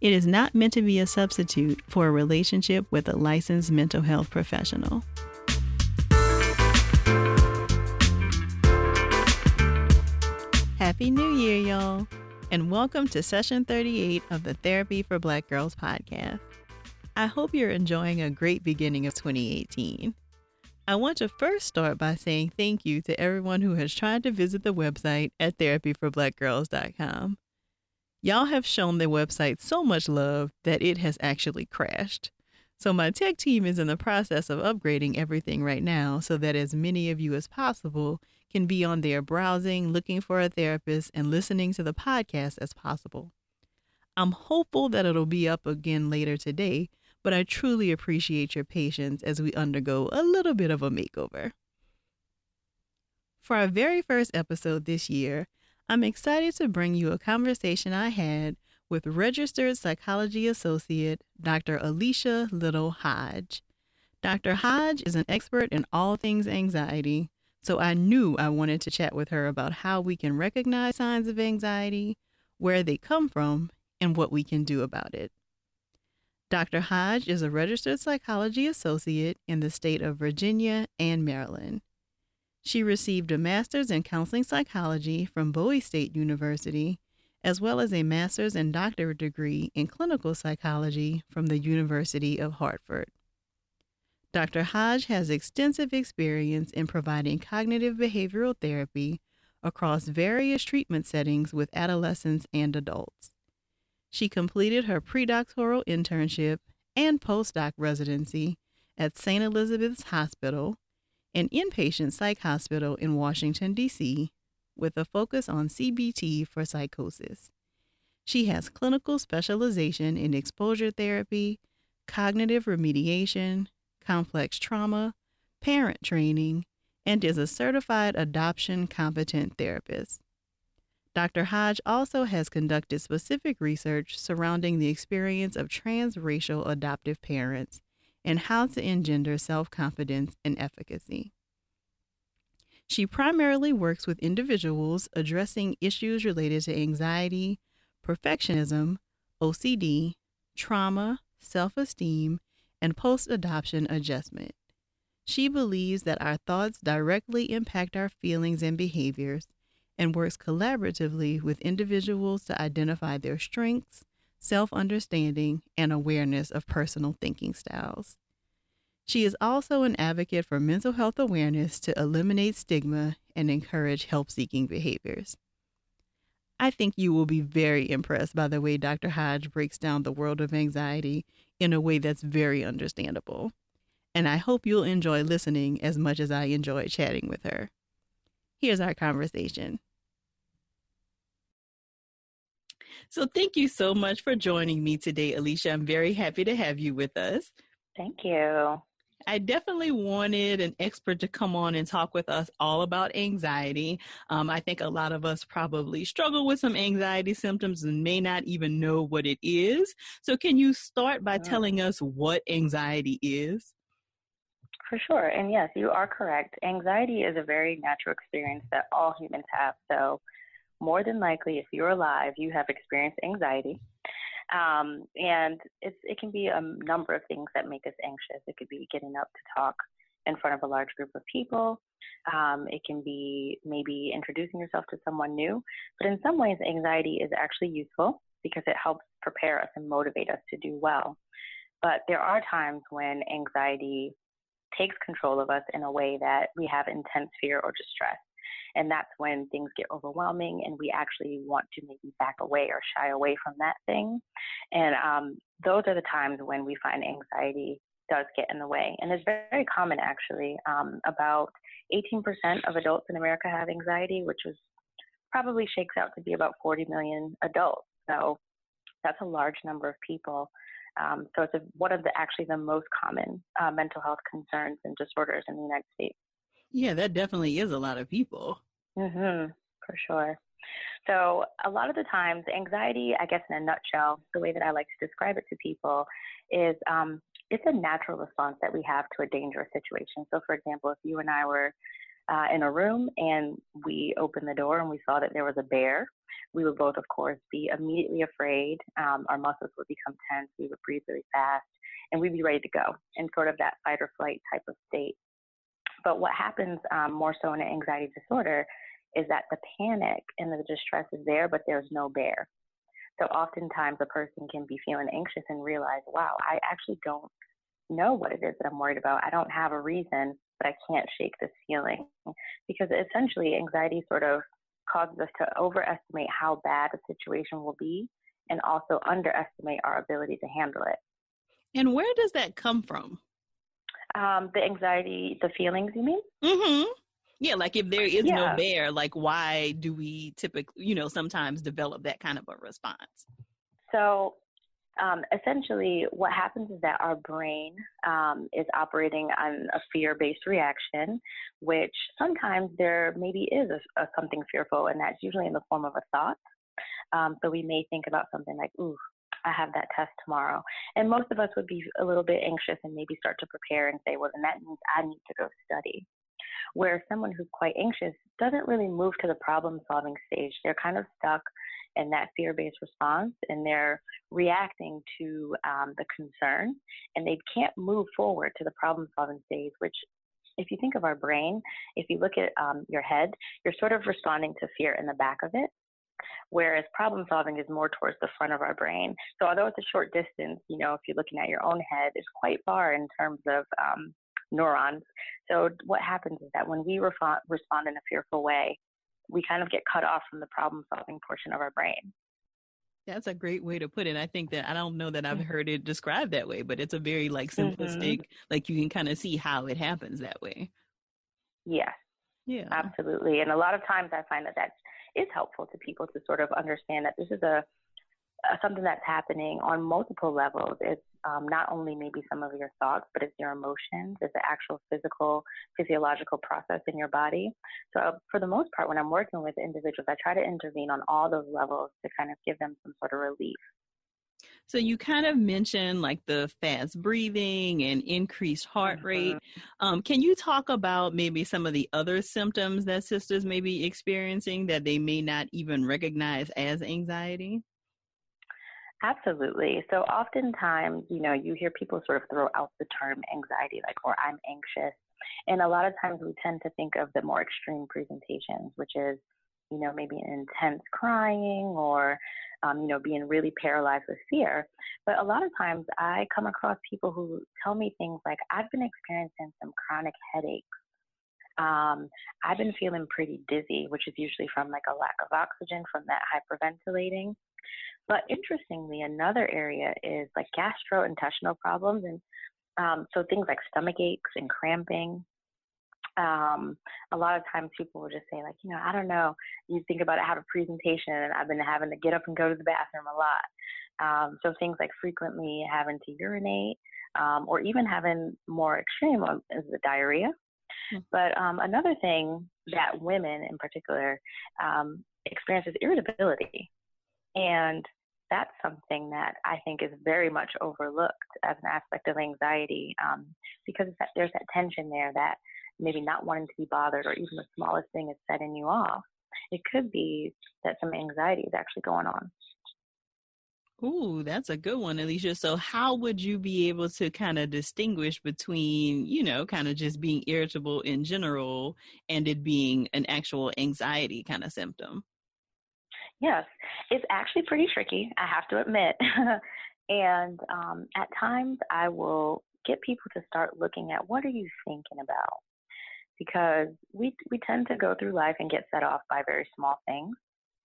it is not meant to be a substitute for a relationship with a licensed mental health professional. Happy New Year, y'all, and welcome to session 38 of the Therapy for Black Girls podcast. I hope you're enjoying a great beginning of 2018. I want to first start by saying thank you to everyone who has tried to visit the website at therapyforblackgirls.com. Y'all have shown the website so much love that it has actually crashed. So, my tech team is in the process of upgrading everything right now so that as many of you as possible can be on there browsing, looking for a therapist, and listening to the podcast as possible. I'm hopeful that it'll be up again later today, but I truly appreciate your patience as we undergo a little bit of a makeover. For our very first episode this year, I'm excited to bring you a conversation I had with registered psychology associate Dr. Alicia Little Hodge. Dr. Hodge is an expert in all things anxiety, so I knew I wanted to chat with her about how we can recognize signs of anxiety, where they come from, and what we can do about it. Dr. Hodge is a registered psychology associate in the state of Virginia and Maryland. She received a master's in counseling psychology from Bowie State University, as well as a master's and doctorate degree in clinical psychology from the University of Hartford. Dr. Hodge has extensive experience in providing cognitive behavioral therapy across various treatment settings with adolescents and adults. She completed her predoctoral internship and postdoc residency at St. Elizabeth's Hospital, an inpatient psych hospital in Washington, D.C., with a focus on CBT for psychosis. She has clinical specialization in exposure therapy, cognitive remediation, complex trauma, parent training, and is a certified adoption competent therapist. Dr. Hodge also has conducted specific research surrounding the experience of transracial adoptive parents and how to engender self confidence and efficacy. She primarily works with individuals addressing issues related to anxiety, perfectionism, OCD, trauma, self esteem, and post adoption adjustment. She believes that our thoughts directly impact our feelings and behaviors and works collaboratively with individuals to identify their strengths, self understanding, and awareness of personal thinking styles. She is also an advocate for mental health awareness to eliminate stigma and encourage help seeking behaviors. I think you will be very impressed by the way Dr. Hodge breaks down the world of anxiety in a way that's very understandable. And I hope you'll enjoy listening as much as I enjoy chatting with her. Here's our conversation. So, thank you so much for joining me today, Alicia. I'm very happy to have you with us. Thank you. I definitely wanted an expert to come on and talk with us all about anxiety. Um, I think a lot of us probably struggle with some anxiety symptoms and may not even know what it is. So, can you start by telling us what anxiety is? For sure. And yes, you are correct. Anxiety is a very natural experience that all humans have. So, more than likely, if you're alive, you have experienced anxiety. Um, and it can be a number of things that make us anxious. It could be getting up to talk in front of a large group of people. Um, it can be maybe introducing yourself to someone new. But in some ways, anxiety is actually useful because it helps prepare us and motivate us to do well. But there are times when anxiety takes control of us in a way that we have intense fear or distress. And that's when things get overwhelming and we actually want to maybe back away or shy away from that thing. And um, those are the times when we find anxiety does get in the way. And it's very common actually. Um, about 18% of adults in America have anxiety, which is probably shakes out to be about 40 million adults. So That's a large number of people. Um, so it's a, one of the actually the most common uh, mental health concerns and disorders in the United States. Yeah, that definitely is a lot of people. Mm-hmm, for sure. So a lot of the times, anxiety, I guess in a nutshell, the way that I like to describe it to people is um, it's a natural response that we have to a dangerous situation. So, for example, if you and I were uh, in a room and we opened the door and we saw that there was a bear, we would both, of course, be immediately afraid. Um, our muscles would become tense. We would breathe really fast and we'd be ready to go in sort of that fight or flight type of state. But what happens um, more so in an anxiety disorder is that the panic and the distress is there, but there's no bear. So oftentimes a person can be feeling anxious and realize, wow, I actually don't know what it is that I'm worried about. I don't have a reason, but I can't shake this feeling. Because essentially, anxiety sort of causes us to overestimate how bad a situation will be and also underestimate our ability to handle it. And where does that come from? Um, the anxiety, the feelings, you mean? Mm-hmm. Yeah, like if there is yeah. no bear, like why do we typically, you know, sometimes develop that kind of a response? So um, essentially, what happens is that our brain um, is operating on a fear based reaction, which sometimes there maybe is a, a something fearful, and that's usually in the form of a thought. Um, so we may think about something like, ooh, I have that test tomorrow. And most of us would be a little bit anxious and maybe start to prepare and say, well, then that means I need to go study where someone who's quite anxious doesn't really move to the problem solving stage. They're kind of stuck in that fear based response and they're reacting to um, the concern and they can't move forward to the problem solving stage, which if you think of our brain, if you look at um, your head, you're sort of responding to fear in the back of it, whereas problem solving is more towards the front of our brain. So although it's a short distance, you know, if you're looking at your own head, it's quite far in terms of um, neurons. So what happens is that when we respond, respond in a fearful way, we kind of get cut off from the problem solving portion of our brain. That's a great way to put it. I think that I don't know that I've mm-hmm. heard it described that way, but it's a very like simplistic, mm-hmm. like you can kind of see how it happens that way. Yes. Yeah. Absolutely. And a lot of times I find that that is helpful to people to sort of understand that this is a uh, something that's happening on multiple levels. It's um, not only maybe some of your thoughts, but it's your emotions. It's the actual physical, physiological process in your body. So, uh, for the most part, when I'm working with individuals, I try to intervene on all those levels to kind of give them some sort of relief. So you kind of mentioned like the fast breathing and increased heart rate. Mm-hmm. Um, can you talk about maybe some of the other symptoms that sisters may be experiencing that they may not even recognize as anxiety? Absolutely. So oftentimes, you know, you hear people sort of throw out the term anxiety, like, or I'm anxious. And a lot of times we tend to think of the more extreme presentations, which is, you know, maybe intense crying or, um, you know, being really paralyzed with fear. But a lot of times I come across people who tell me things like, I've been experiencing some chronic headaches. Um, I've been feeling pretty dizzy, which is usually from like a lack of oxygen from that hyperventilating. But interestingly, another area is like gastrointestinal problems, and um, so things like stomach aches and cramping. Um, a lot of times people will just say like, you know, I don't know. You think about it, I have a presentation, and I've been having to get up and go to the bathroom a lot. Um, so things like frequently having to urinate, um, or even having more extreme is the diarrhea. Mm-hmm. But um, another thing that women in particular um, experience is irritability. And that's something that I think is very much overlooked as an aspect of anxiety um, because that, there's that tension there that maybe not wanting to be bothered or even the smallest thing is setting you off. It could be that some anxiety is actually going on. Ooh, that's a good one, Alicia. So, how would you be able to kind of distinguish between, you know, kind of just being irritable in general and it being an actual anxiety kind of symptom? Yes, it's actually pretty tricky, I have to admit. and um, at times I will get people to start looking at what are you thinking about? Because we we tend to go through life and get set off by very small things.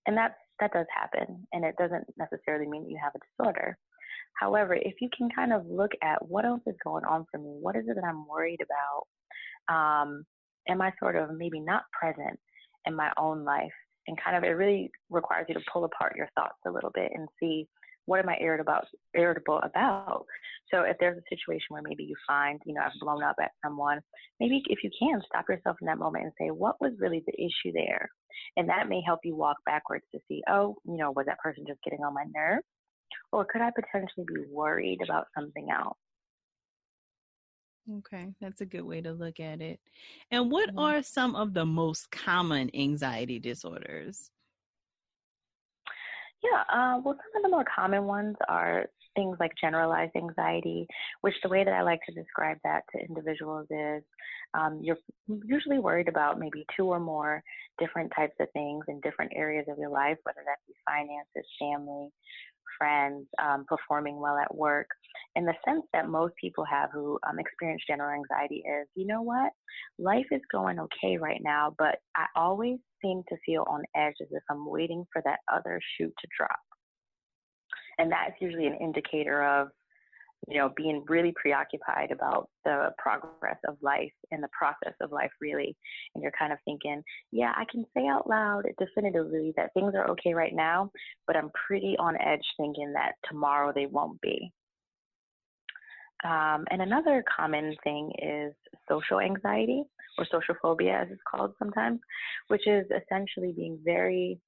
And that's that does happen and it doesn't necessarily mean you have a disorder. However, if you can kind of look at what else is going on for me, what is it that I'm worried about? Um, am I sort of maybe not present in my own life? and kind of it really requires you to pull apart your thoughts a little bit and see what am I irritable irritable about? So if there's a situation where maybe you find, you know, I've blown up at someone, maybe if you can stop yourself in that moment and say, what was really the issue there? And that may help you walk backwards to see, oh, you know, was that person just getting on my nerves? Or could I potentially be worried about something else? Okay, that's a good way to look at it. And what mm-hmm. are some of the most common anxiety disorders? Yeah, uh, well, some of the more common ones are things like generalized anxiety, which the way that I like to describe that to individuals is um, you're usually worried about maybe two or more different types of things in different areas of your life, whether that be finances, family, friends, um, performing well at work. And the sense that most people have who um, experience general anxiety is, you know what? Life is going okay right now, but I always seem to feel on edge as if I'm waiting for that other shoe to drop. And that's usually an indicator of you know, being really preoccupied about the progress of life and the process of life, really. And you're kind of thinking, yeah, I can say out loud definitively that things are okay right now, but I'm pretty on edge thinking that tomorrow they won't be. Um, and another common thing is social anxiety or social phobia, as it's called sometimes, which is essentially being very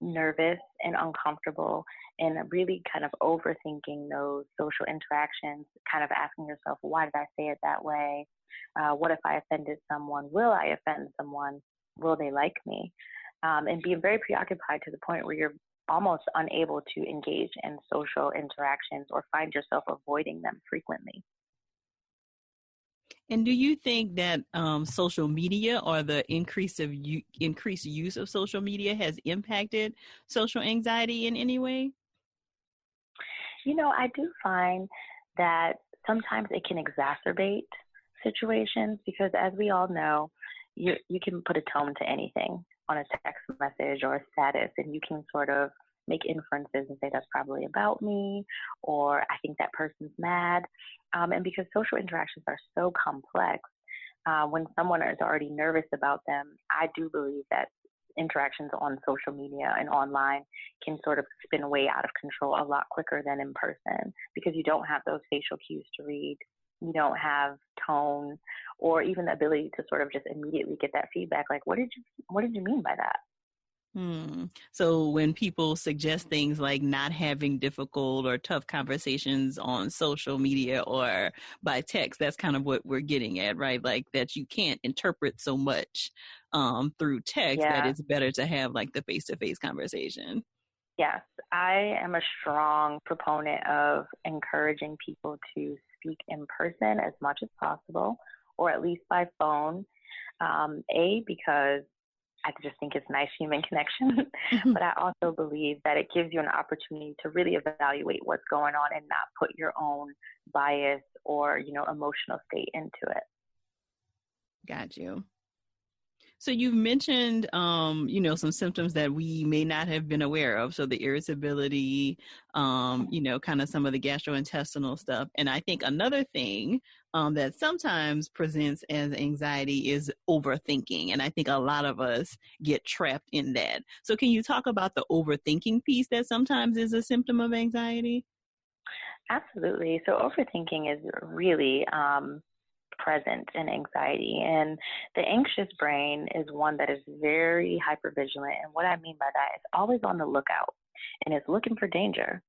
nervous and uncomfortable and really kind of overthinking those social interactions, kind of asking yourself, why did I say it that way? Uh, what if I offended someone? Will I offend someone? Will they like me? Um, and being very preoccupied to the point where you're almost unable to engage in social interactions or find yourself avoiding them frequently. And do you think that um, social media or the increase of u- increased use of social media has impacted social anxiety in any way? You know, I do find that sometimes it can exacerbate situations because, as we all know, you you can put a tone to anything on a text message or a status, and you can sort of make inferences and say that's probably about me, or I think that person's mad. Um, and because social interactions are so complex, uh, when someone is already nervous about them, I do believe that interactions on social media and online can sort of spin way out of control a lot quicker than in person because you don't have those facial cues to read. You don't have tone or even the ability to sort of just immediately get that feedback like what did you what did you mean by that? Hmm. So when people suggest things like not having difficult or tough conversations on social media or by text, that's kind of what we're getting at, right? Like that you can't interpret so much um, through text yeah. that it's better to have like the face to face conversation. Yes, I am a strong proponent of encouraging people to speak in person as much as possible, or at least by phone. Um, a, because I just think it's nice human connection. Mm-hmm. but I also believe that it gives you an opportunity to really evaluate what's going on and not put your own bias or, you know, emotional state into it. Got you. So you've mentioned, um, you know, some symptoms that we may not have been aware of. So the irritability, um, you know, kind of some of the gastrointestinal stuff. And I think another thing um, that sometimes presents as anxiety is overthinking. And I think a lot of us get trapped in that. So can you talk about the overthinking piece that sometimes is a symptom of anxiety? Absolutely. So overthinking is really um, present in anxiety. And the anxious brain is one that is very hypervigilant. And what I mean by that is always on the lookout and is looking for danger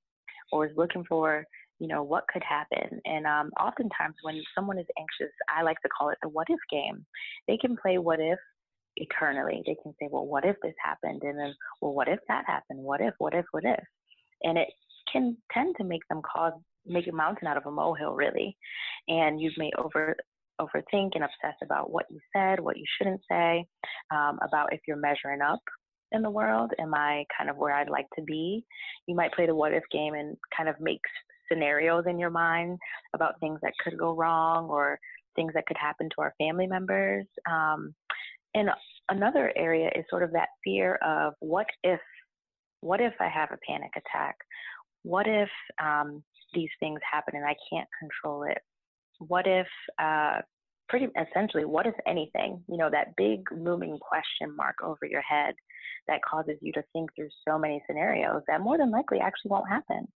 or is looking for, you know, what could happen. And um, oftentimes when someone is anxious, I like to call it the what if game. They can play what if eternally. They can say, well, what if this happened? And then, well, what if that happened? What if, what if, what if? And it can tend to make them cause make a mountain out of a molehill really and you may over overthink and obsess about what you said, what you shouldn't say, um, about if you're measuring up in the world. Am I kind of where I'd like to be? You might play the what if game and kind of make scenarios in your mind about things that could go wrong or things that could happen to our family members. Um, and another area is sort of that fear of what if, what if I have a panic attack? What if um, these things happen and I can't control it? What if uh, pretty essentially what if anything you know that big looming question mark over your head that causes you to think through so many scenarios that more than likely actually won't happen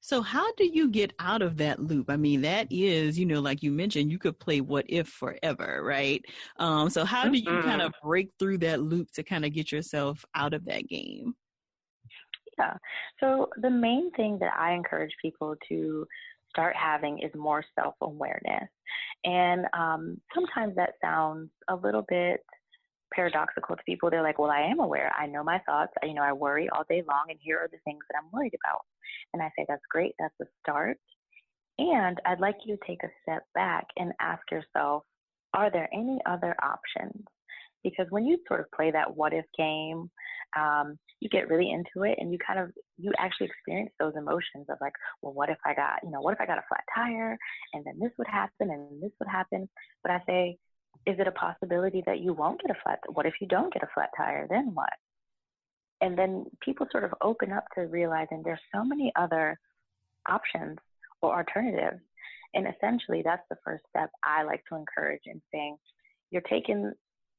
So how do you get out of that loop? I mean, that is, you know, like you mentioned, you could play what if forever, right? Um, so how do you mm-hmm. kind of break through that loop to kind of get yourself out of that game? Yeah. So the main thing that I encourage people to start having is more self awareness. And um, sometimes that sounds a little bit paradoxical to people. They're like, well, I am aware. I know my thoughts. You know, I worry all day long, and here are the things that I'm worried about. And I say, that's great. That's a start. And I'd like you to take a step back and ask yourself, are there any other options? Because when you sort of play that what if game, um, you get really into it and you kind of you actually experience those emotions of like, well, what if I got, you know, what if I got a flat tire and then this would happen and this would happen? But I say, is it a possibility that you won't get a flat? What if you don't get a flat tire? Then what? And then people sort of open up to realizing there's so many other options or alternatives. And essentially, that's the first step I like to encourage in saying, you're taking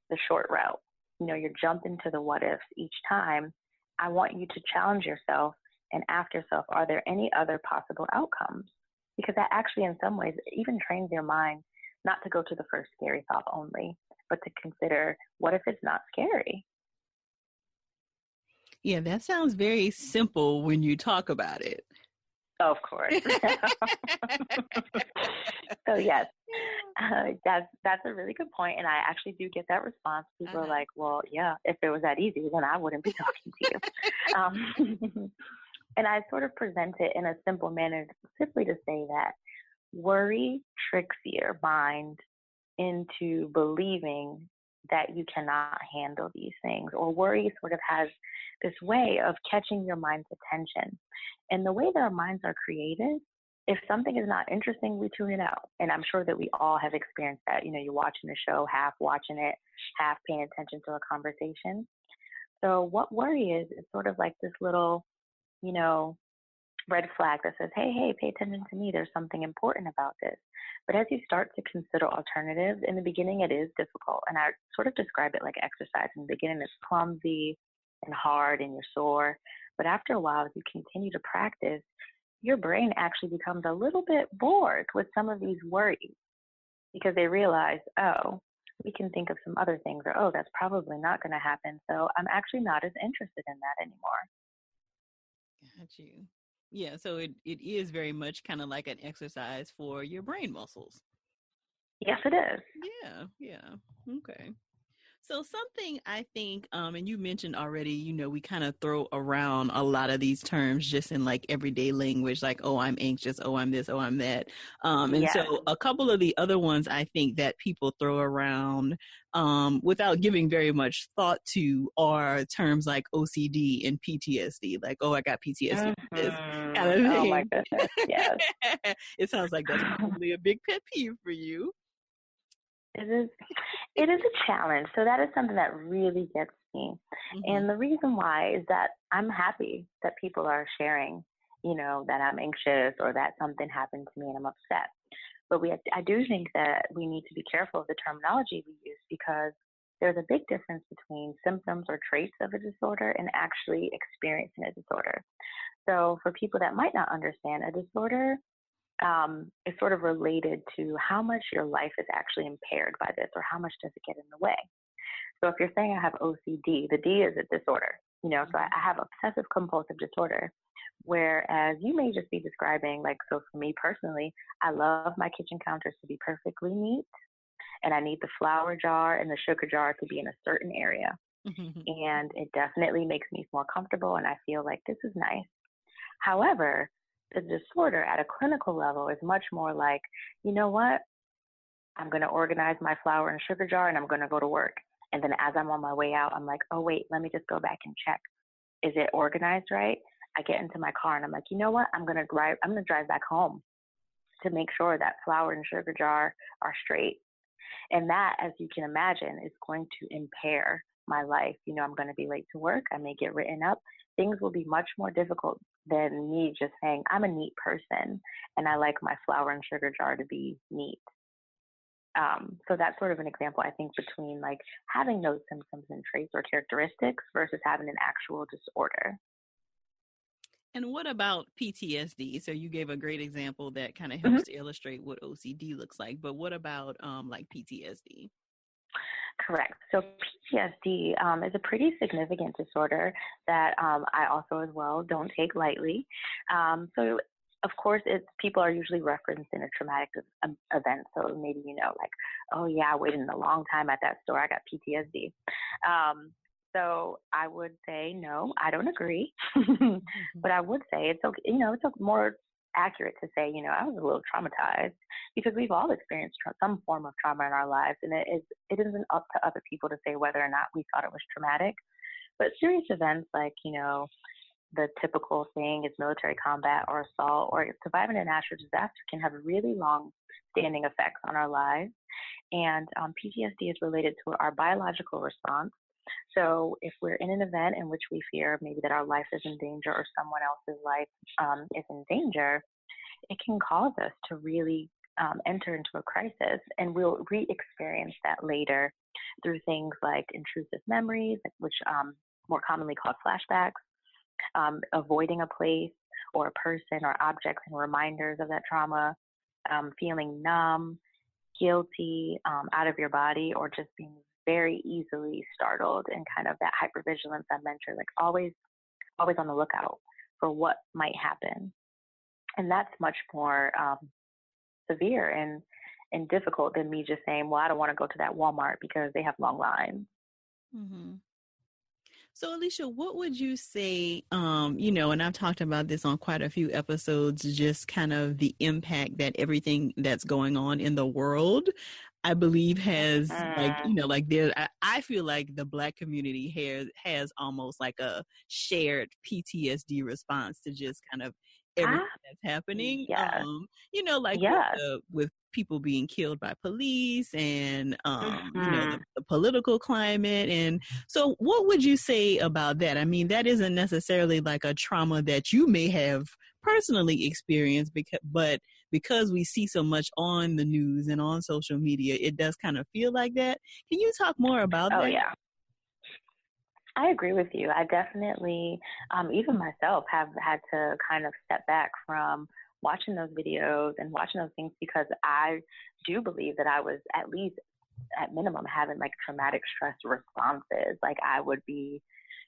the short route. You know, you're jumping to the what ifs each time. I want you to challenge yourself and ask yourself, are there any other possible outcomes? Because that actually, in some ways, even trains your mind not to go to the first scary thought only, but to consider what if it's not scary? Yeah, that sounds very simple when you talk about it. Of course. so yes, uh, that's that's a really good point, and I actually do get that response. People uh-huh. are like, "Well, yeah, if it was that easy, then I wouldn't be talking to you." um, and I sort of present it in a simple manner, simply to say that Worry tricks your mind into believing that you cannot handle these things, or worry sort of has this way of catching your mind's attention. And the way that our minds are created, if something is not interesting, we tune it out. And I'm sure that we all have experienced that. You know, you're watching a show, half watching it, half paying attention to a conversation. So, what worry is, is sort of like this little, you know, red flag that says, hey, hey, pay attention to me. There's something important about this. But as you start to consider alternatives, in the beginning it is difficult. And I sort of describe it like exercise. In the beginning it's clumsy and hard and you're sore. But after a while, as you continue to practice, your brain actually becomes a little bit bored with some of these worries because they realize, oh, we can think of some other things, or oh, that's probably not going to happen. So I'm actually not as interested in that anymore. Got you. Yeah, so it, it is very much kind of like an exercise for your brain muscles. Yes, it is. Yeah, yeah. Okay. So something I think, um, and you mentioned already, you know, we kind of throw around a lot of these terms just in like everyday language, like, oh, I'm anxious, oh, I'm this, oh, I'm that. Um, and so a couple of the other ones I think that people throw around um, without giving very much thought to are terms like OCD and PTSD, like, oh, I got PTSD. Mm-hmm. This kind of thing. Oh my goodness, yes. it sounds like that's probably a big pet peeve for you. It is it is a challenge. So that is something that really gets me. Mm-hmm. And the reason why is that I'm happy that people are sharing, you know, that I'm anxious or that something happened to me and I'm upset. But we I do think that we need to be careful of the terminology we use because there's a big difference between symptoms or traits of a disorder and actually experiencing a disorder. So for people that might not understand a disorder, um, is sort of related to how much your life is actually impaired by this or how much does it get in the way. So if you're saying I have OCD, the D is a disorder, you know, so I, I have obsessive compulsive disorder. Whereas you may just be describing, like, so for me personally, I love my kitchen counters to be perfectly neat, and I need the flour jar and the sugar jar to be in a certain area. and it definitely makes me more comfortable, and I feel like this is nice. However, the disorder at a clinical level is much more like, you know what? I'm going to organize my flour and sugar jar and I'm going to go to work. And then as I'm on my way out, I'm like, oh, wait, let me just go back and check. Is it organized right? I get into my car and I'm like, you know what? I'm going to drive, I'm going to drive back home to make sure that flour and sugar jar are straight. And that, as you can imagine, is going to impair my life. You know, I'm going to be late to work. I may get written up. Things will be much more difficult than me just saying, I'm a neat person and I like my flour and sugar jar to be neat. Um, so that's sort of an example, I think, between like having those symptoms and traits or characteristics versus having an actual disorder. And what about PTSD? So you gave a great example that kind of helps mm-hmm. to illustrate what OCD looks like. But what about um, like PTSD? Correct. So PTSD um, is a pretty significant disorder that um, I also, as well, don't take lightly. Um, so, of course, it's people are usually referenced in a traumatic event. So maybe you know, like, oh yeah, I waited a long time at that store. I got PTSD. Um, so I would say no, I don't agree. mm-hmm. But I would say it's okay. You know, it's more accurate to say, you know, I was a little traumatized because we've all experienced tra- some form of trauma in our lives, and it is it isn't up to other people to say whether or not we thought it was traumatic. But serious events like, you know, the typical thing is military combat or assault or surviving a natural disaster can have really long standing effects on our lives. And um, PTSD is related to our biological response so if we're in an event in which we fear maybe that our life is in danger or someone else's life um, is in danger, it can cause us to really um, enter into a crisis, and we'll re-experience that later through things like intrusive memories, which um, more commonly called flashbacks, um, avoiding a place or a person or objects and reminders of that trauma, um, feeling numb, guilty, um, out of your body, or just being very easily startled and kind of that hypervigilance I mentioned, like always, always on the lookout for what might happen. And that's much more um, severe and and difficult than me just saying, well, I don't want to go to that Walmart because they have long lines. Mm-hmm. So, Alicia, what would you say? Um, you know, and I've talked about this on quite a few episodes, just kind of the impact that everything that's going on in the world I believe has like you mm. know like there I, I, feel like the black community has has almost like a shared PTSD response to just kind of everything ah, that's happening. Yeah. Um, you know, like yeah. with, the, with, people being killed by police and um, mm-hmm. you know the, mm-hmm. the, political climate. And so, what would you say about that? I mean, that isn't necessarily like a trauma that you may have personally experienced, because but because we see so much on the news and on social media, it does kind of feel like that. Can you talk more about oh, that? Oh yeah. I agree with you. I definitely, um, even myself, have had to kind of step back from watching those videos and watching those things because I do believe that I was at least, at minimum, having like traumatic stress responses. Like I would be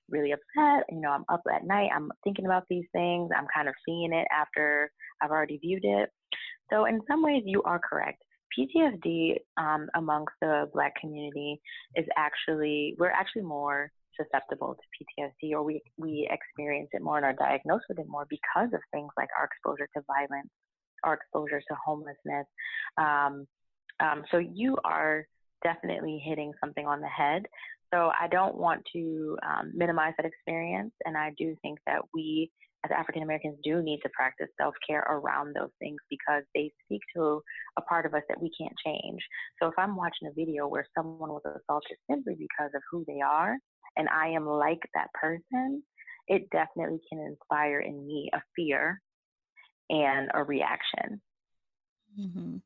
really upset. You know, I'm up at night. I'm thinking about these things. I'm kind of seeing it after I've already viewed it. So in some ways, you are correct. PTSD um, amongst the Black community is actually we're actually more susceptible to PTSD or we, we experience it more and are diagnosed with it more because of things like our exposure to violence, our exposure to homelessness. Um, um, so you are definitely hitting something on the head. So I don't want to um, minimize that experience, and I do think that we as African Americans do need to practice self care around those things because they speak to a part of us that we can't change. So if I'm watching a video where someone was assaulted simply because of who they are, and I am like that person, it definitely can inspire in me a fear and a reaction. Mm-hmm.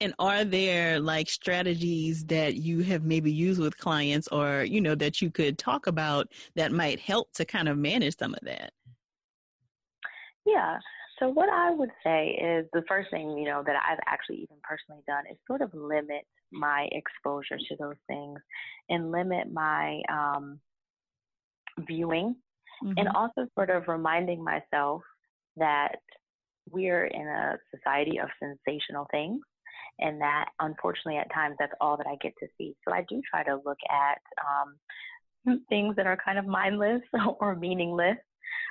And are there like strategies that you have maybe used with clients or, you know, that you could talk about that might help to kind of manage some of that? Yeah. So what I would say is the first thing, you know, that I've actually even personally done is sort of limit my exposure to those things and limit my um, viewing mm-hmm. and also sort of reminding myself that we're in a society of sensational things and that unfortunately at times that's all that I get to see. So I do try to look at um, things that are kind of mindless or meaningless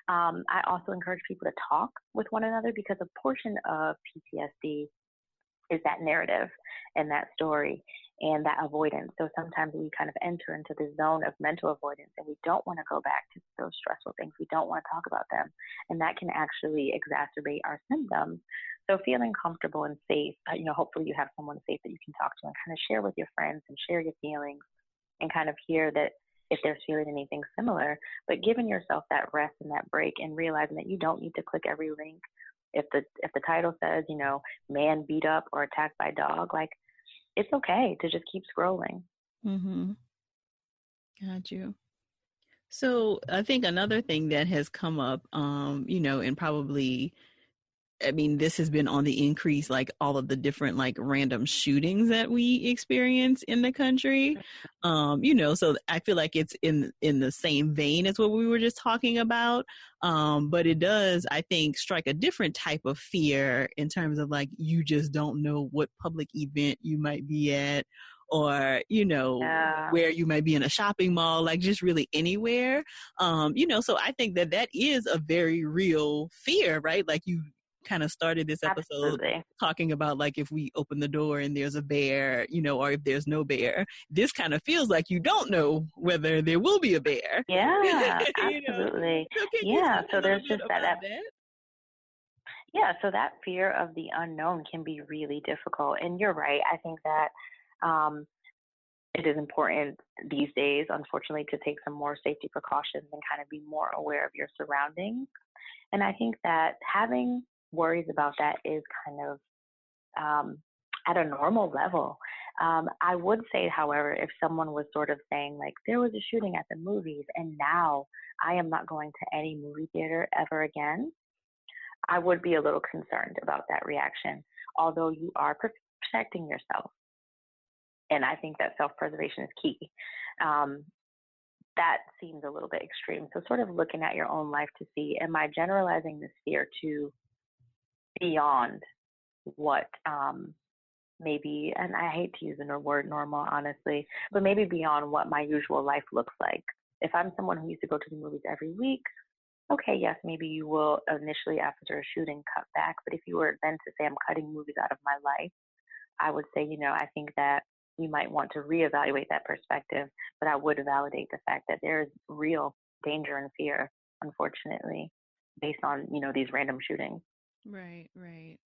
um, I also encourage people to talk with one another because a portion of PTSD is that narrative and that story and that avoidance. So sometimes we kind of enter into the zone of mental avoidance and we don't want to go back to those stressful things. We don't want to talk about them. And that can actually exacerbate our symptoms. So feeling comfortable and safe, uh, you know, hopefully you have someone safe that you can talk to and kind of share with your friends and share your feelings and kind of hear that if they're feeling anything similar, but giving yourself that rest and that break and realizing that you don't need to click every link. If the if the title says, you know, man beat up or attacked by dog, like it's okay to just keep scrolling. Mhm. Got you. So I think another thing that has come up, um, you know, and probably I mean, this has been on the increase, like all of the different like random shootings that we experience in the country. Um, you know, so I feel like it's in in the same vein as what we were just talking about. Um, but it does, I think, strike a different type of fear in terms of like you just don't know what public event you might be at or you know yeah. where you might be in a shopping mall like just really anywhere um you know so i think that that is a very real fear right like you kind of started this episode Absolutely. talking about like if we open the door and there's a bear, you know, or if there's no bear. This kind of feels like you don't know whether there will be a bear. Yeah, absolutely. So yeah, so there's just that, that, that. Yeah, so that fear of the unknown can be really difficult. And you're right. I think that um, it is important these days, unfortunately, to take some more safety precautions and kind of be more aware of your surroundings. And I think that having worries about that is kind of um, at a normal level. Um, I would say, however, if someone was sort of saying, like, there was a shooting at the movies and now I am not going to any movie theater ever again, I would be a little concerned about that reaction, although you are protecting yourself. And I think that self preservation is key. Um, that seems a little bit extreme. So, sort of looking at your own life to see, am I generalizing this fear to beyond what um, maybe, and I hate to use the word normal, honestly, but maybe beyond what my usual life looks like. If I'm someone who used to go to the movies every week, okay, yes, maybe you will initially after a shooting cut back. But if you were then to say I'm cutting movies out of my life, I would say, you know, I think that you might want to reevaluate that perspective. But I would validate the fact that there is real danger and fear, unfortunately, based on you know these random shootings. Right, right.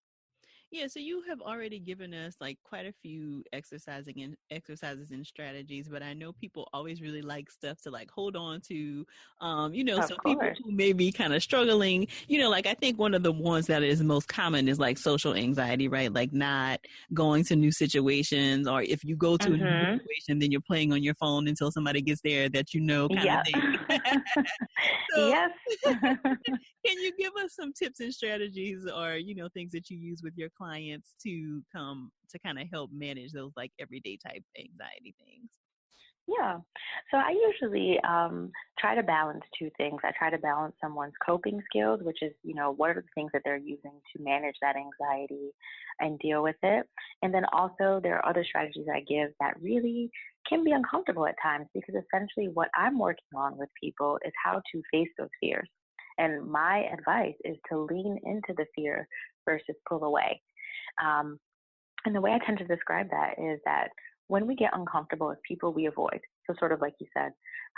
Yeah, so you have already given us like quite a few exercising and exercises and strategies, but I know people always really like stuff to like hold on to. Um, you know, of so course. people who may be kind of struggling, you know, like I think one of the ones that is most common is like social anxiety, right? Like not going to new situations or if you go to mm-hmm. a new mm-hmm. situation, then you're playing on your phone until somebody gets there that you know kind of thing. so, yes. can you give us some tips and strategies or, you know, things that you use with your clients? to come to kind of help manage those like everyday type anxiety things? Yeah. So I usually um, try to balance two things. I try to balance someone's coping skills, which is, you know, what are the things that they're using to manage that anxiety and deal with it. And then also, there are other strategies I give that really can be uncomfortable at times because essentially what I'm working on with people is how to face those fears. And my advice is to lean into the fear versus pull away. Um, and the way I tend to describe that is that when we get uncomfortable with people, we avoid. So, sort of like you said,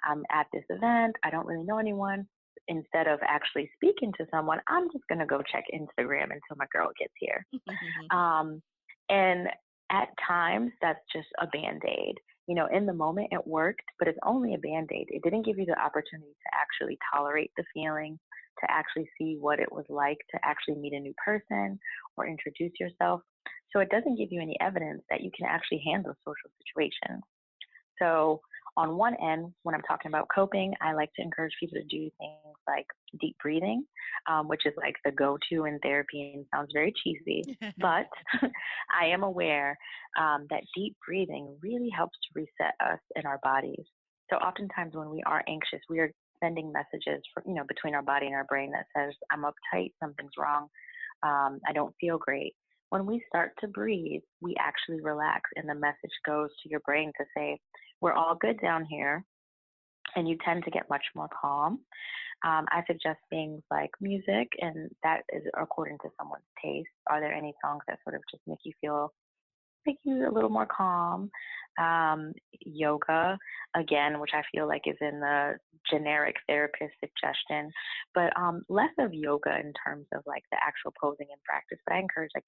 I'm at this event, I don't really know anyone. Instead of actually speaking to someone, I'm just going to go check Instagram until my girl gets here. um, and at times, that's just a band aid. You know, in the moment, it worked, but it's only a band aid. It didn't give you the opportunity to actually tolerate the feeling, to actually see what it was like to actually meet a new person or introduce yourself. So it doesn't give you any evidence that you can actually handle social situations. So on one end, when I'm talking about coping, I like to encourage people to do things like deep breathing, um, which is like the go-to in therapy and sounds very cheesy, but I am aware um, that deep breathing really helps to reset us in our bodies. So oftentimes when we are anxious, we are sending messages for, you know, between our body and our brain that says, I'm uptight, something's wrong, um, I don't feel great. When we start to breathe, we actually relax, and the message goes to your brain to say, We're all good down here. And you tend to get much more calm. Um, I suggest things like music, and that is according to someone's taste. Are there any songs that sort of just make you feel make you a little more calm? um, yoga, again, which I feel like is in the generic therapist suggestion, but um, less of yoga in terms of like the actual posing and practice. But I encourage like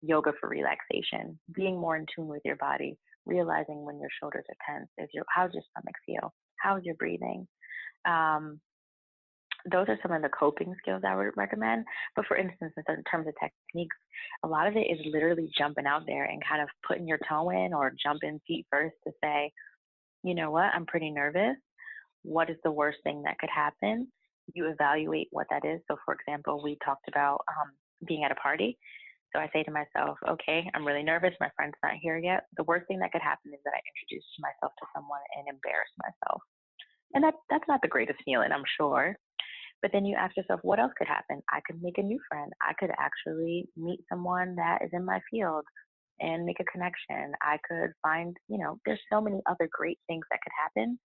yoga for relaxation, being more in tune with your body, realizing when your shoulders are tense. Is your how's your stomach feel? How's your breathing? Um, those are some of the coping skills I would recommend. But for instance, in terms of techniques, a lot of it is literally jumping out there and kind of putting your toe in or jumping feet first to say, you know what, I'm pretty nervous. what is the worst thing that could happen. You evaluate what that is. So, for example, we talked about um, being at a party. So I say to myself, okay, I'm really nervous. My friend's not here yet. The worst thing that could happen is that I introduce myself to someone and embarrass myself. And that, that's not the greatest feeling, I'm sure. But then you ask yourself, what else could happen? I could make a new friend. I could actually meet someone that is in my field and make a connection. I could find, you know, there's so many other great things that could happen.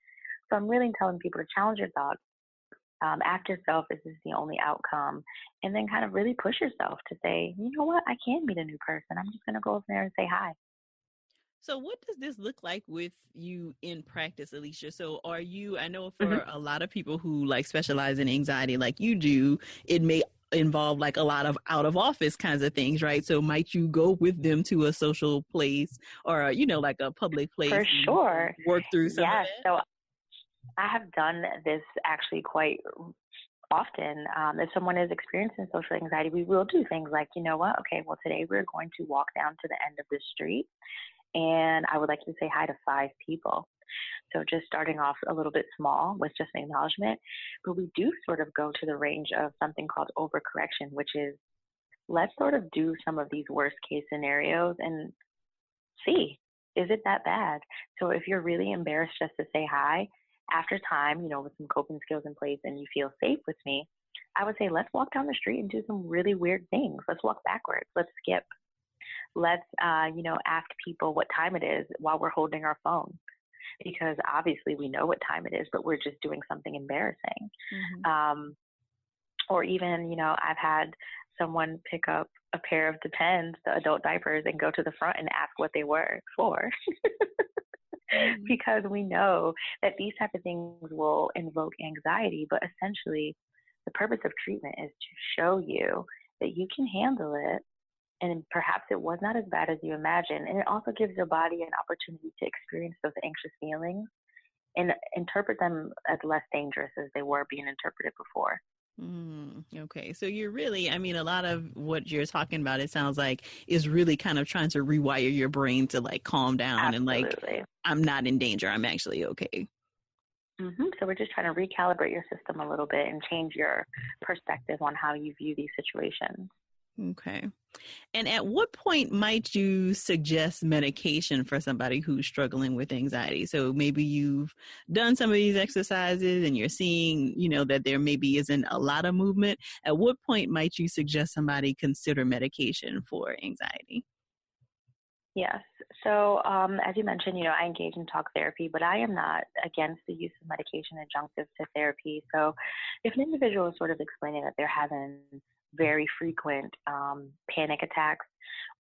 So I'm really telling people to challenge your thoughts, um, ask yourself, is this the only outcome? And then kind of really push yourself to say, you know what, I can meet a new person. I'm just going to go over there and say hi. So, what does this look like with you in practice, Alicia? So, are you, I know for mm-hmm. a lot of people who like specialize in anxiety like you do, it may involve like a lot of out of office kinds of things, right? So, might you go with them to a social place or, you know, like a public place? For sure. Work through some yes, So, I have done this actually quite often. Um, if someone is experiencing social anxiety, we will do things like, you know what, okay, well, today we're going to walk down to the end of the street and I would like to say hi to five people. So just starting off a little bit small with just an acknowledgement, but we do sort of go to the range of something called overcorrection, which is let's sort of do some of these worst case scenarios and see is it that bad? So if you're really embarrassed just to say hi, after time, you know, with some coping skills in place and you feel safe with me, I would say let's walk down the street and do some really weird things. Let's walk backwards. Let's skip let's uh, you know ask people what time it is while we're holding our phone because obviously we know what time it is but we're just doing something embarrassing mm-hmm. um, or even you know i've had someone pick up a pair of the depends the adult diapers and go to the front and ask what they were for. Mm-hmm. because we know that these type of things will invoke anxiety but essentially the purpose of treatment is to show you that you can handle it and perhaps it was not as bad as you imagined. And it also gives your body an opportunity to experience those anxious feelings and interpret them as less dangerous as they were being interpreted before. Mm, okay, so you're really, I mean, a lot of what you're talking about, it sounds like, is really kind of trying to rewire your brain to like calm down Absolutely. and like, I'm not in danger, I'm actually okay. Mm-hmm. So we're just trying to recalibrate your system a little bit and change your perspective on how you view these situations. Okay. And at what point might you suggest medication for somebody who's struggling with anxiety? So maybe you've done some of these exercises and you're seeing, you know, that there maybe isn't a lot of movement. At what point might you suggest somebody consider medication for anxiety? Yes. So, um, as you mentioned, you know, I engage in talk therapy, but I am not against the use of medication adjunctive to therapy. So, if an individual is sort of explaining that they're having very frequent um, panic attacks,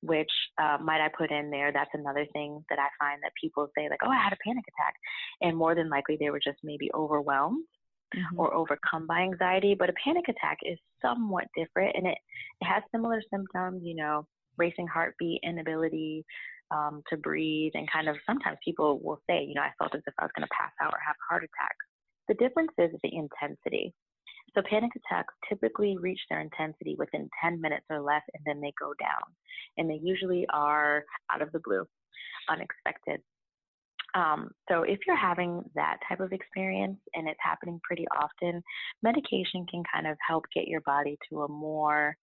which uh, might I put in there? That's another thing that I find that people say, like, oh, I had a panic attack. And more than likely, they were just maybe overwhelmed. Mm-hmm. Or overcome by anxiety, but a panic attack is somewhat different, and it, it has similar symptoms. You know, racing heartbeat, inability um, to breathe, and kind of sometimes people will say, you know, I felt as if I was going to pass out or have a heart attack. The difference is the intensity. So panic attacks typically reach their intensity within 10 minutes or less and then they go down. And they usually are out of the blue, unexpected. Um, so if you're having that type of experience and it's happening pretty often, medication can kind of help get your body to a more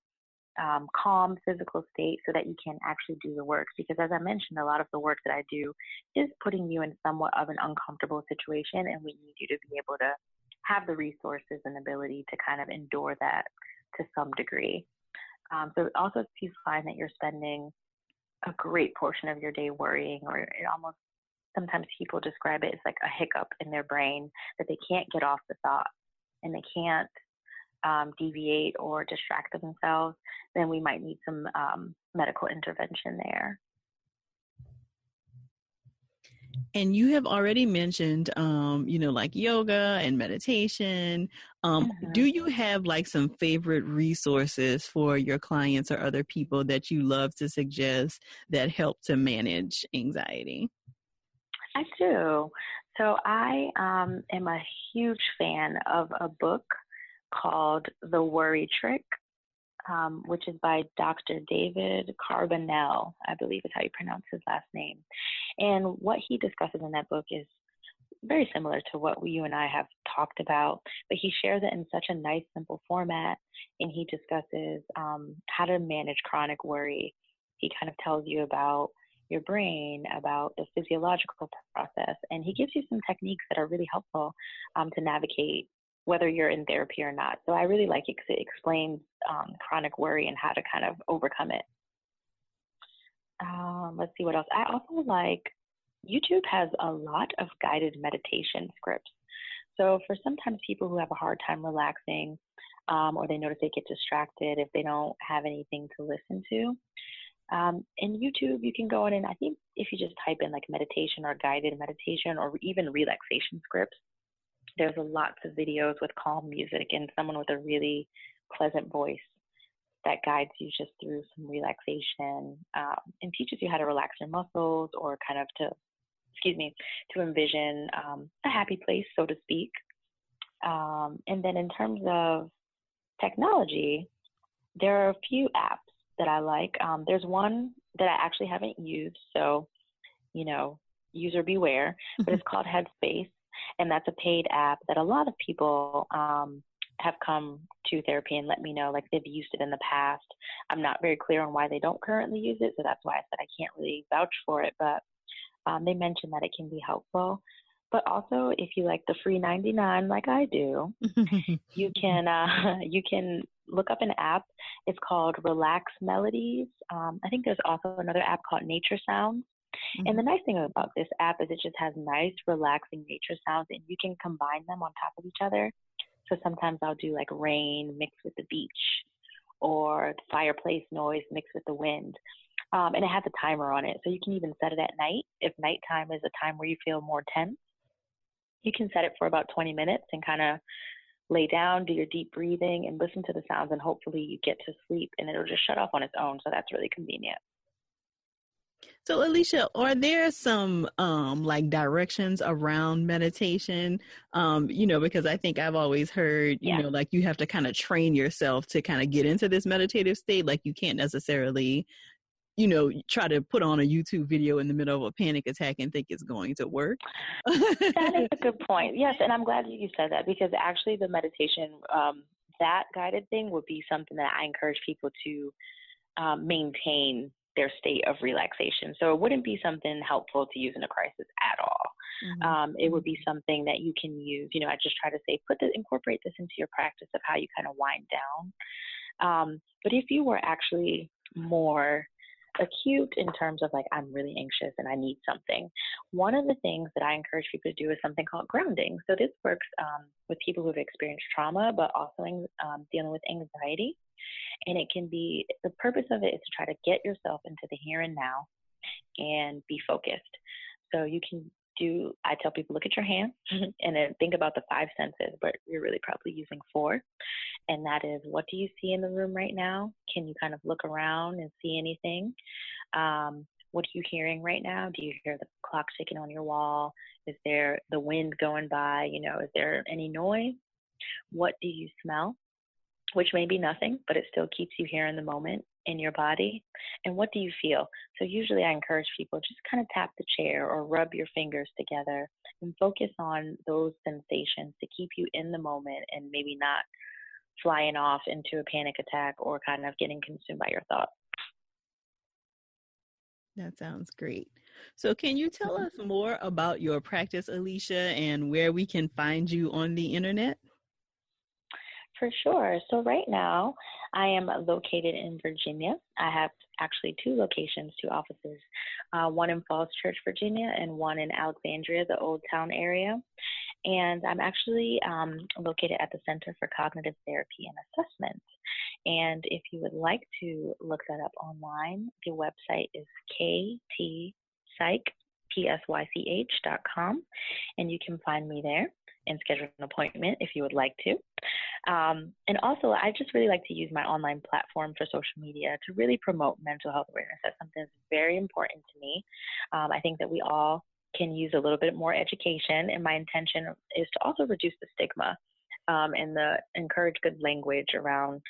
um, calm physical state so that you can actually do the work. Because as I mentioned, a lot of the work that I do is putting you in somewhat of an uncomfortable situation, and we need you to be able to have the resources and ability to kind of endure that to some degree. Um, so also if you find that you're spending a great portion of your day worrying or it almost sometimes people describe it as like a hiccup in their brain that they can't get off the thought and they can't um, deviate or distract themselves, then we might need some um, medical intervention there. And you have already mentioned, um, you know, like yoga and meditation. Um, mm-hmm. Do you have like some favorite resources for your clients or other people that you love to suggest that help to manage anxiety? I do. So I um, am a huge fan of a book called The Worry Trick um, which is by Dr. David Carbonell, I believe is how you pronounce his last name. And what he discusses in that book is very similar to what you and I have talked about, but he shares it in such a nice, simple format. And he discusses um, how to manage chronic worry. He kind of tells you about your brain, about the physiological process, and he gives you some techniques that are really helpful um, to navigate whether you're in therapy or not. So I really like it because it explains um, chronic worry and how to kind of overcome it. Um, let's see what else. I also like YouTube has a lot of guided meditation scripts. So for sometimes people who have a hard time relaxing, um, or they notice they get distracted if they don't have anything to listen to. Um, in YouTube, you can go in and I think if you just type in like meditation or guided meditation or even relaxation scripts, there's lots of videos with calm music and someone with a really pleasant voice that guides you just through some relaxation um, and teaches you how to relax your muscles or kind of to excuse me, to envision um, a happy place, so to speak. Um, and then in terms of technology, there are a few apps that I like. Um, there's one that I actually haven't used, so you know, user beware. But it's called Headspace, and that's a paid app that a lot of people um, have come to therapy and let me know like they've used it in the past. I'm not very clear on why they don't currently use it, so that's why I said I can't really vouch for it. But um, they mention that it can be helpful. But also, if you like the free 99 like I do, you can uh, you can look up an app. It's called Relax Melodies. Um, I think there's also another app called Nature Sounds. Mm-hmm. And the nice thing about this app is it just has nice, relaxing nature sounds, and you can combine them on top of each other. So sometimes I'll do like rain mixed with the beach, or fireplace noise mixed with the wind. Um, and it has a timer on it. So you can even set it at night. If nighttime is a time where you feel more tense, you can set it for about 20 minutes and kind of lay down, do your deep breathing, and listen to the sounds. And hopefully you get to sleep and it'll just shut off on its own. So that's really convenient. So Alicia, are there some um like directions around meditation? Um, you know, because I think I've always heard, you yeah. know, like you have to kind of train yourself to kind of get into this meditative state. Like you can't necessarily you know, try to put on a YouTube video in the middle of a panic attack and think it's going to work. that is a good point. Yes, and I'm glad you said that because actually the meditation, um, that guided thing would be something that I encourage people to um, maintain their state of relaxation. So it wouldn't be something helpful to use in a crisis at all. Mm-hmm. Um, it would be something that you can use. You know, I just try to say, put this, incorporate this into your practice of how you kind of wind down. Um, but if you were actually more acute in terms of like I'm really anxious and I need something. One of the things that I encourage people to do is something called grounding. So this works um, with people who've experienced trauma, but also um, dealing with anxiety. And it can be the purpose of it is to try to get yourself into the here and now and be focused. So you can do, I tell people, look at your hands and then think about the five senses, but you're really probably using four. And that is, what do you see in the room right now? Can you kind of look around and see anything? Um, what are you hearing right now? Do you hear the clock ticking on your wall? Is there the wind going by? You know, is there any noise? What do you smell? Which may be nothing, but it still keeps you here in the moment in your body. And what do you feel? So usually i encourage people just kind of tap the chair or rub your fingers together and focus on those sensations to keep you in the moment and maybe not flying off into a panic attack or kind of getting consumed by your thoughts. That sounds great. So can you tell mm-hmm. us more about your practice alicia and where we can find you on the internet for sure. So right now, I am located in Virginia. I have actually two locations, two offices, uh, one in Falls Church, Virginia, and one in Alexandria, the Old Town area. And I'm actually um, located at the Center for Cognitive Therapy and Assessment. And if you would like to look that up online, the website is ktpsych, P-S-Y-C-H dot and you can find me there and schedule an appointment if you would like to. Um, and also, I just really like to use my online platform for social media to really promote mental health awareness. That's something that's very important to me. Um, I think that we all can use a little bit more education, and my intention is to also reduce the stigma um, and the encourage good language around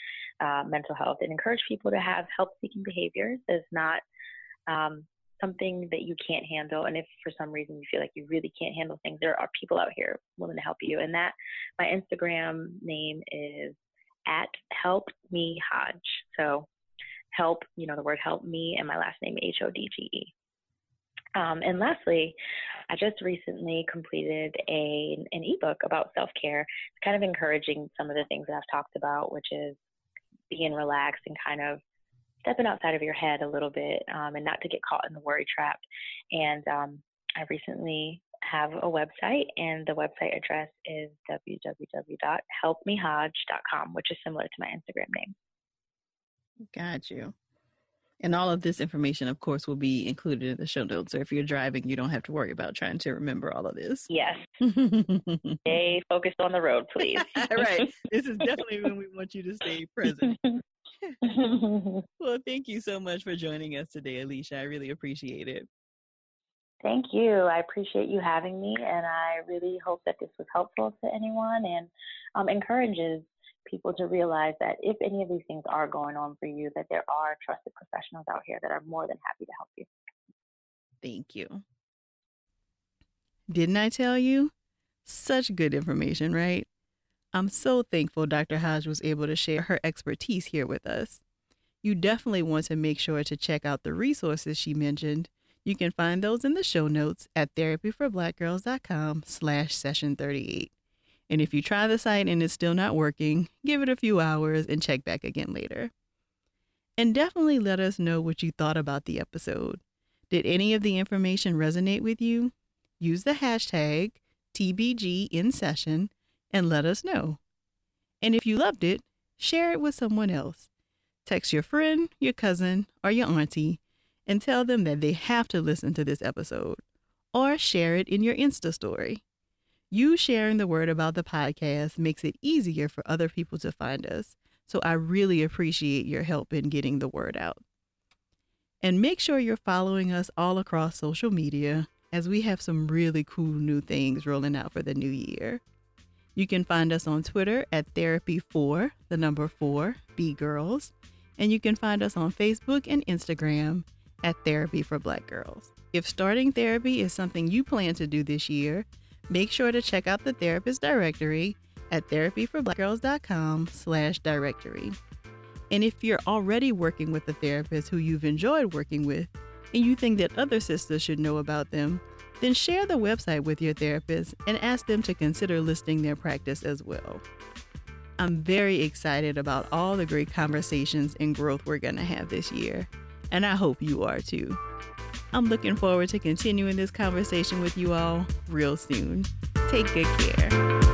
uh, mental health and encourage people to have help seeking behaviors as not um, something that you can't handle, and if for some reason you feel like you really can't handle things, there are people out here willing to help you. And that my Instagram name is at help me Hodge. So help, you know, the word help me and my last name H O D G E. Um, and lastly, I just recently completed a an ebook about self care, kind of encouraging some of the things that I've talked about, which is being relaxed and kind of stepping outside of your head a little bit um, and not to get caught in the worry trap. And um, I recently have a website, and the website address is www.helpmehodge.com, which is similar to my Instagram name. Got you. And all of this information, of course, will be included in the show notes. So if you're driving, you don't have to worry about trying to remember all of this. Yes. stay focused on the road, please. right. This is definitely when we want you to stay present. well, thank you so much for joining us today, Alicia. I really appreciate it. Thank you. I appreciate you having me, and I really hope that this was helpful to anyone and um, encourages people to realize that if any of these things are going on for you, that there are trusted professionals out here that are more than happy to help you. Thank you. Didn't I tell you? Such good information, right? I'm so thankful Dr. Hodge was able to share her expertise here with us. You definitely want to make sure to check out the resources she mentioned. You can find those in the show notes at therapyforblackgirls.com slash session 38. And if you try the site and it's still not working, give it a few hours and check back again later. And definitely let us know what you thought about the episode. Did any of the information resonate with you? Use the hashtag TBG in session and let us know. And if you loved it, share it with someone else. Text your friend, your cousin, or your auntie and tell them that they have to listen to this episode, or share it in your Insta story. You sharing the word about the podcast makes it easier for other people to find us, so I really appreciate your help in getting the word out. And make sure you're following us all across social media as we have some really cool new things rolling out for the new year. You can find us on Twitter at Therapy4, the number 4, B Girls, and you can find us on Facebook and Instagram at Therapy for Black Girls. If starting therapy is something you plan to do this year, make sure to check out the therapist directory at therapyforblackgirls.com slash directory. And if you're already working with a therapist who you've enjoyed working with and you think that other sisters should know about them, then share the website with your therapist and ask them to consider listing their practice as well. I'm very excited about all the great conversations and growth we're going to have this year, and I hope you are too. I'm looking forward to continuing this conversation with you all real soon. Take good care.